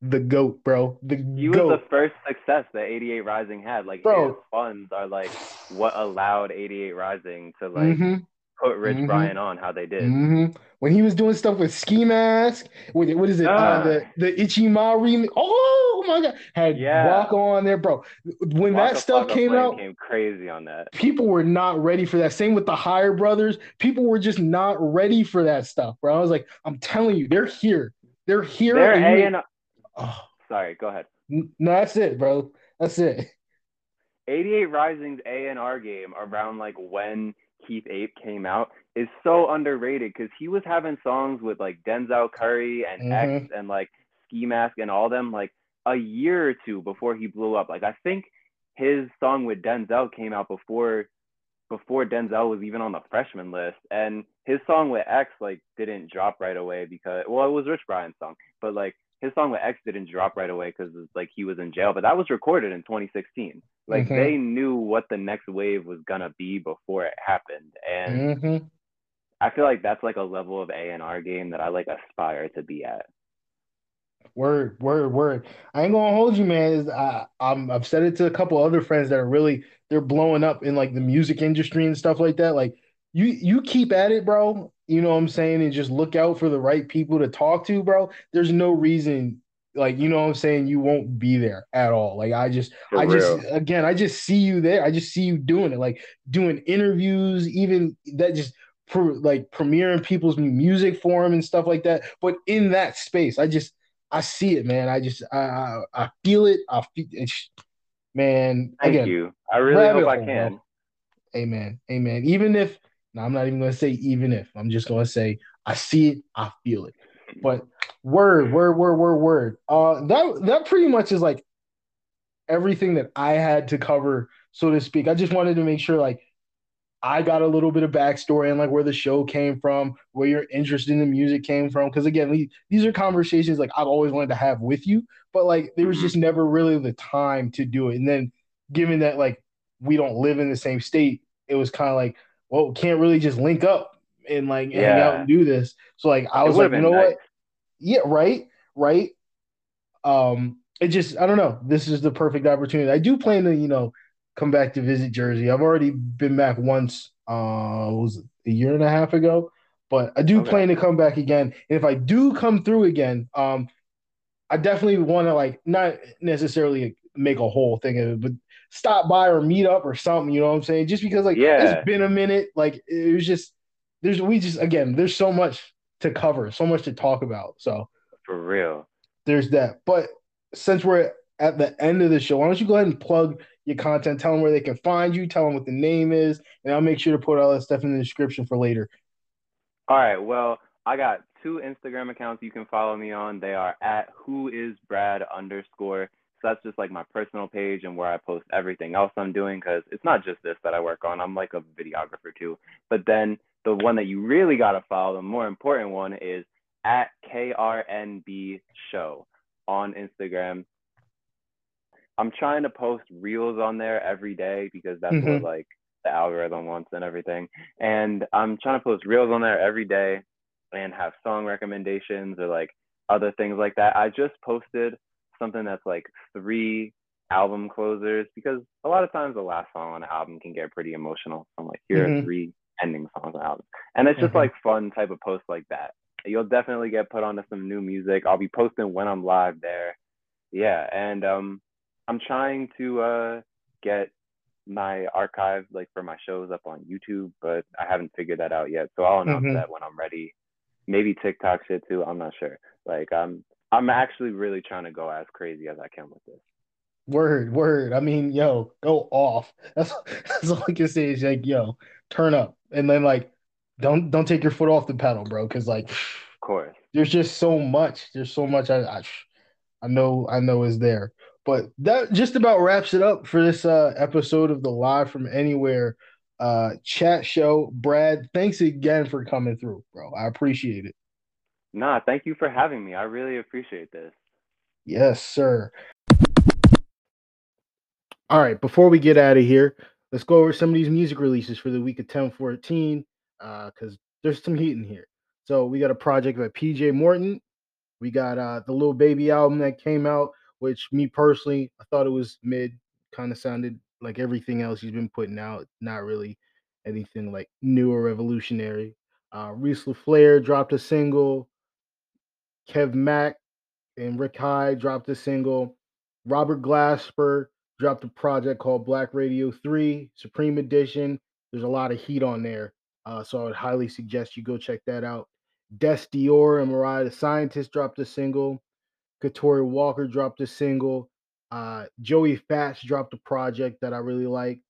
the goat, bro. The He was the first success that 88 Rising had. Like Bro. his funds are like what allowed 88 Rising to like Mhm. Put Rich Mhm. Brian on how they did. hmm When he was doing stuff with Ski Mask, what, what is it? Uh, Ah. the the It G Ma remix. Oh my god, had Yeah. Walk on there, bro. When Waka that stuff came out, came crazy on that. people were not ready for that. Same with the Higher Brothers. People were just not ready for that stuff, bro. I was like, I'm telling you, they're here. They're here. They're and A and Oh, sorry, go ahead. no, that's it, bro. That's it. 88 Rising's A and R game around like when Keith Ape came out is so underrated because he was having songs with like Denzel Curry and Mhm. X and like Ski Mask and all them like a year or two before he blew up. Like I think his song with Denzel came out before before Denzel was even on the freshman list, and his song with X like didn't drop right away because well it was Rich Brian's song, but like his song with X didn't drop right away because like he was in jail, but that was recorded in 2016. Like Mhm. they knew what the next wave was gonna be before it happened, and hmm I feel like that's like a level of A and R game that I like aspire to be at. Word, word, word. I ain't gonna hold you, man. Is I, I'm I've said it to a couple other friends that are really they're blowing up in like the music industry and stuff like that. Like you you keep at it, bro. You know what I'm saying, and just look out for the right people to talk to, bro. There's no reason, like you know what I'm saying, you won't be there at all. Like I just For I just again, I just see you there. I just see you doing it, like doing interviews, even that just like premiering people's new music for them and stuff like that. But in that space, I just I see it, man. I just I I, I feel it. I feel it's, man. Thank again, you. I really hope I can. bro. Amen. Amen. Even if no, I'm not even gonna say even if. I'm just gonna say I see it, I feel it. But word, word, word, word, word. Uh that that pretty much is like everything that I had to cover, so to speak. I just wanted to make sure like I got a little bit of backstory and like where the show came from, where your interest in the music came from. Because again, we, these are conversations like I've always wanted to have with you, but like there was Mhm. just never really the time to do it. And then given that like we don't live in the same state, it was kind of like, well, can't really just link up and like hang out and do this. So like I was like, you know nice. what? Yeah, right, right. Um, it just I don't know. This is the perfect opportunity. I do plan to, you know, come back to visit Jersey. I've already been back once, uh, was it, a year and a half ago, but I do Okay. plan to come back again. And if I do come through again, um, I definitely want to like not necessarily make a whole thing of it, but stop by or meet up or something. You know what I'm saying? Just because like Yeah. it's been a minute. Like it was just there's we just again there's so much to cover, so much to talk about. So For real. there's that. But since we're at the end of the show, why don't you go ahead and plug your content? Tell them where they can find you. Tell them what the name is, and I'll make sure to put all that stuff in the description for later. All right. Well, I got two Instagram accounts you can follow me on. They are at who is Brad underscore. So that's just like my personal page and where I post everything else I'm doing because it's not just this that I work on. I'm like a videographer too. But then the one that you really gotta follow, the more important one, is at KRNB Show on Instagram. I'm trying to post reels on there every day because that's Mhm. what like the algorithm wants and everything. And I'm trying to post reels on there every day and have song recommendations or like other things like that. I just posted something that's like three album closers because a lot of times the last song on an album can get pretty emotional. I'm like, here are three ending songs on the. And it's just Mhm. like fun type of post like that. You'll definitely get put onto some new music. I'll be posting when I'm live there. Yeah, and um I'm trying to uh get my archive like for my shows up on YouTube, but I haven't figured that out yet. So I'll announce Mhm. that when I'm ready. Maybe TikTok shit too. I'm not sure. Like I'm I'm actually really trying to go as crazy as I can with this. Word, word. I mean, yo, go off. That's [laughs] that's all I can say is like, yo, turn up, and then like, don't don't take your foot off the pedal, bro. Because like, Of course. there's just so much. There's so much. I, I I know I know is there. But that just about wraps it up for this uh episode of the Live from Anywhere uh chat show. Brad, thanks again for coming through, bro. I appreciate it. Nah, thank you for having me. I really appreciate this. Yes, sir. All right, before we get out of here, let's go over some of these music releases for the week of 1014 uh cuz there's some heat in here. So, we got a project by PJ Morton. We got uh the Lil Baby album that came out, which me personally, I thought it was mid, kind of sounded like everything else he's been putting out, not really anything like new or revolutionary. Uh Reese LaFlare dropped a single, Kev Mack and Rick Hyde dropped a single. Robert Glasper dropped a project called Black Radio 3 Supreme Edition. There's a lot of heat on there. Uh, so I would highly suggest you go check that out. Dess Dior and Mariah the Scientist dropped a single. Katori Walker dropped a single. Uh, Joey Fatts dropped a project that I really like.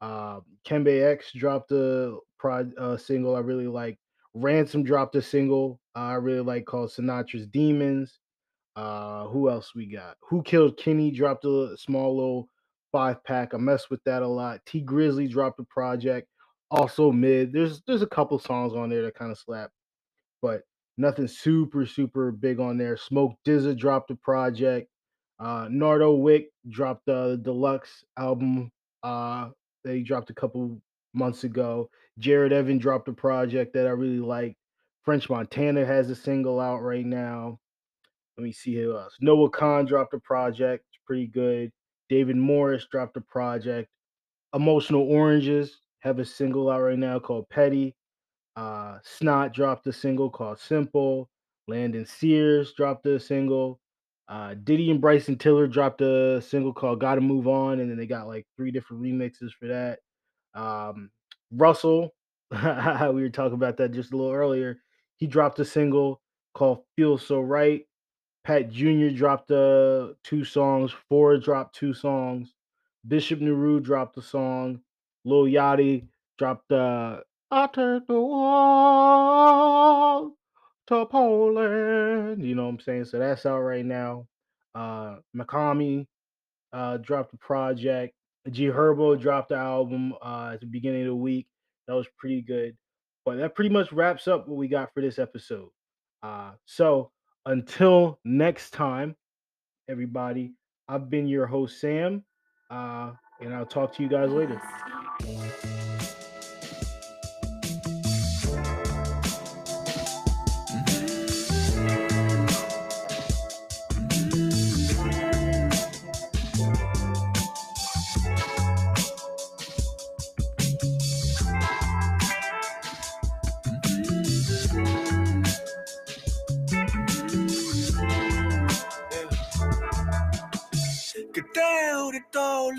Uh, Kembe X dropped a prod uh, single I really like. Ransom dropped a single uh, I really like called Sinatra's Demons. Uh, who else we got? Who Killed Kenny dropped a small little five pack. I mess with that a lot. Tee Grizzley dropped a project, also mid. There's there's a couple songs on there that kind of slap, but nothing super super big on there. Smoke DZA dropped a project. Uh, Nardo Wick dropped the deluxe album. Uh, they dropped a couple months ago. Jared Evan dropped a project that I really like. French Montana has a single out right now. Let me see who else. Noah Kahan dropped a project. It's pretty good. David Morris dropped a project. Emotional Oranges have a single out right now called Petty. Uh, Snot dropped a single called Simple. Landon Sears dropped a single. Uh, Diddy and Bryson Tiller dropped a single called "Gotta Move On," and then they got like three different remixes for that. Um, Russell, [laughs] we were talking about that just a little earlier. He dropped a single called "Feel So Right." Pat Jr. dropped uh, two songs. Ford dropped two songs. Bishop Nehru dropped a song. Lil Yachty dropped uh, "I Take the Wall to Poland." You know what I'm saying? So that's out right now. Uh, Mach-Hommy uh, dropped a project. G Herbo dropped the album uh, at the beginning of the week. That was pretty good. But that pretty much wraps up what we got for this episode. Uh, so until next time, everybody, I've been your host, Sam, uh, and I'll talk to you guys later.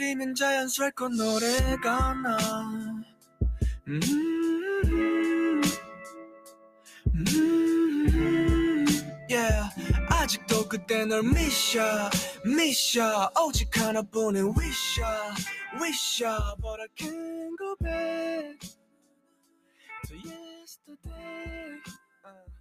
떠올리면 자연스레 노래가 나 음, 음, yeah. 아직도 그때 널 미셔 미셔 오직 하나뿐인 wish wish but I can't go back to yesterday uh.